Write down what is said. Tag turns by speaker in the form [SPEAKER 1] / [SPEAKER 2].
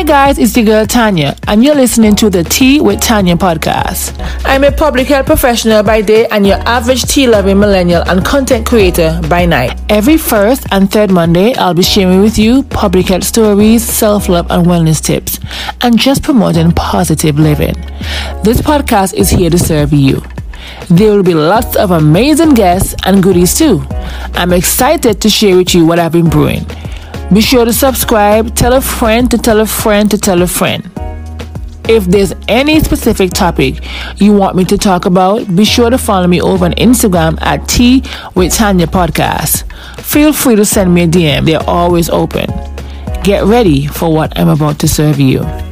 [SPEAKER 1] Hi, guys, it's the girl Tanya, and you're listening to the Tea with Tanya podcast. I'm a public health professional by day and your average tea loving millennial and content creator by night. Every first and third Monday, I'll be sharing with you public health stories, self love, and wellness tips, and just promoting positive living. This podcast is here to serve you. There will be lots of amazing guests and goodies too. I'm excited to share with you what I've been brewing. Be sure to subscribe, tell a friend to tell a friend to tell a friend. If there's any specific topic you want me to talk about, be sure to follow me over on Instagram at Tea with Tanya Podcast. Feel free to send me a DM, they're always open. Get ready for what I'm about to serve you.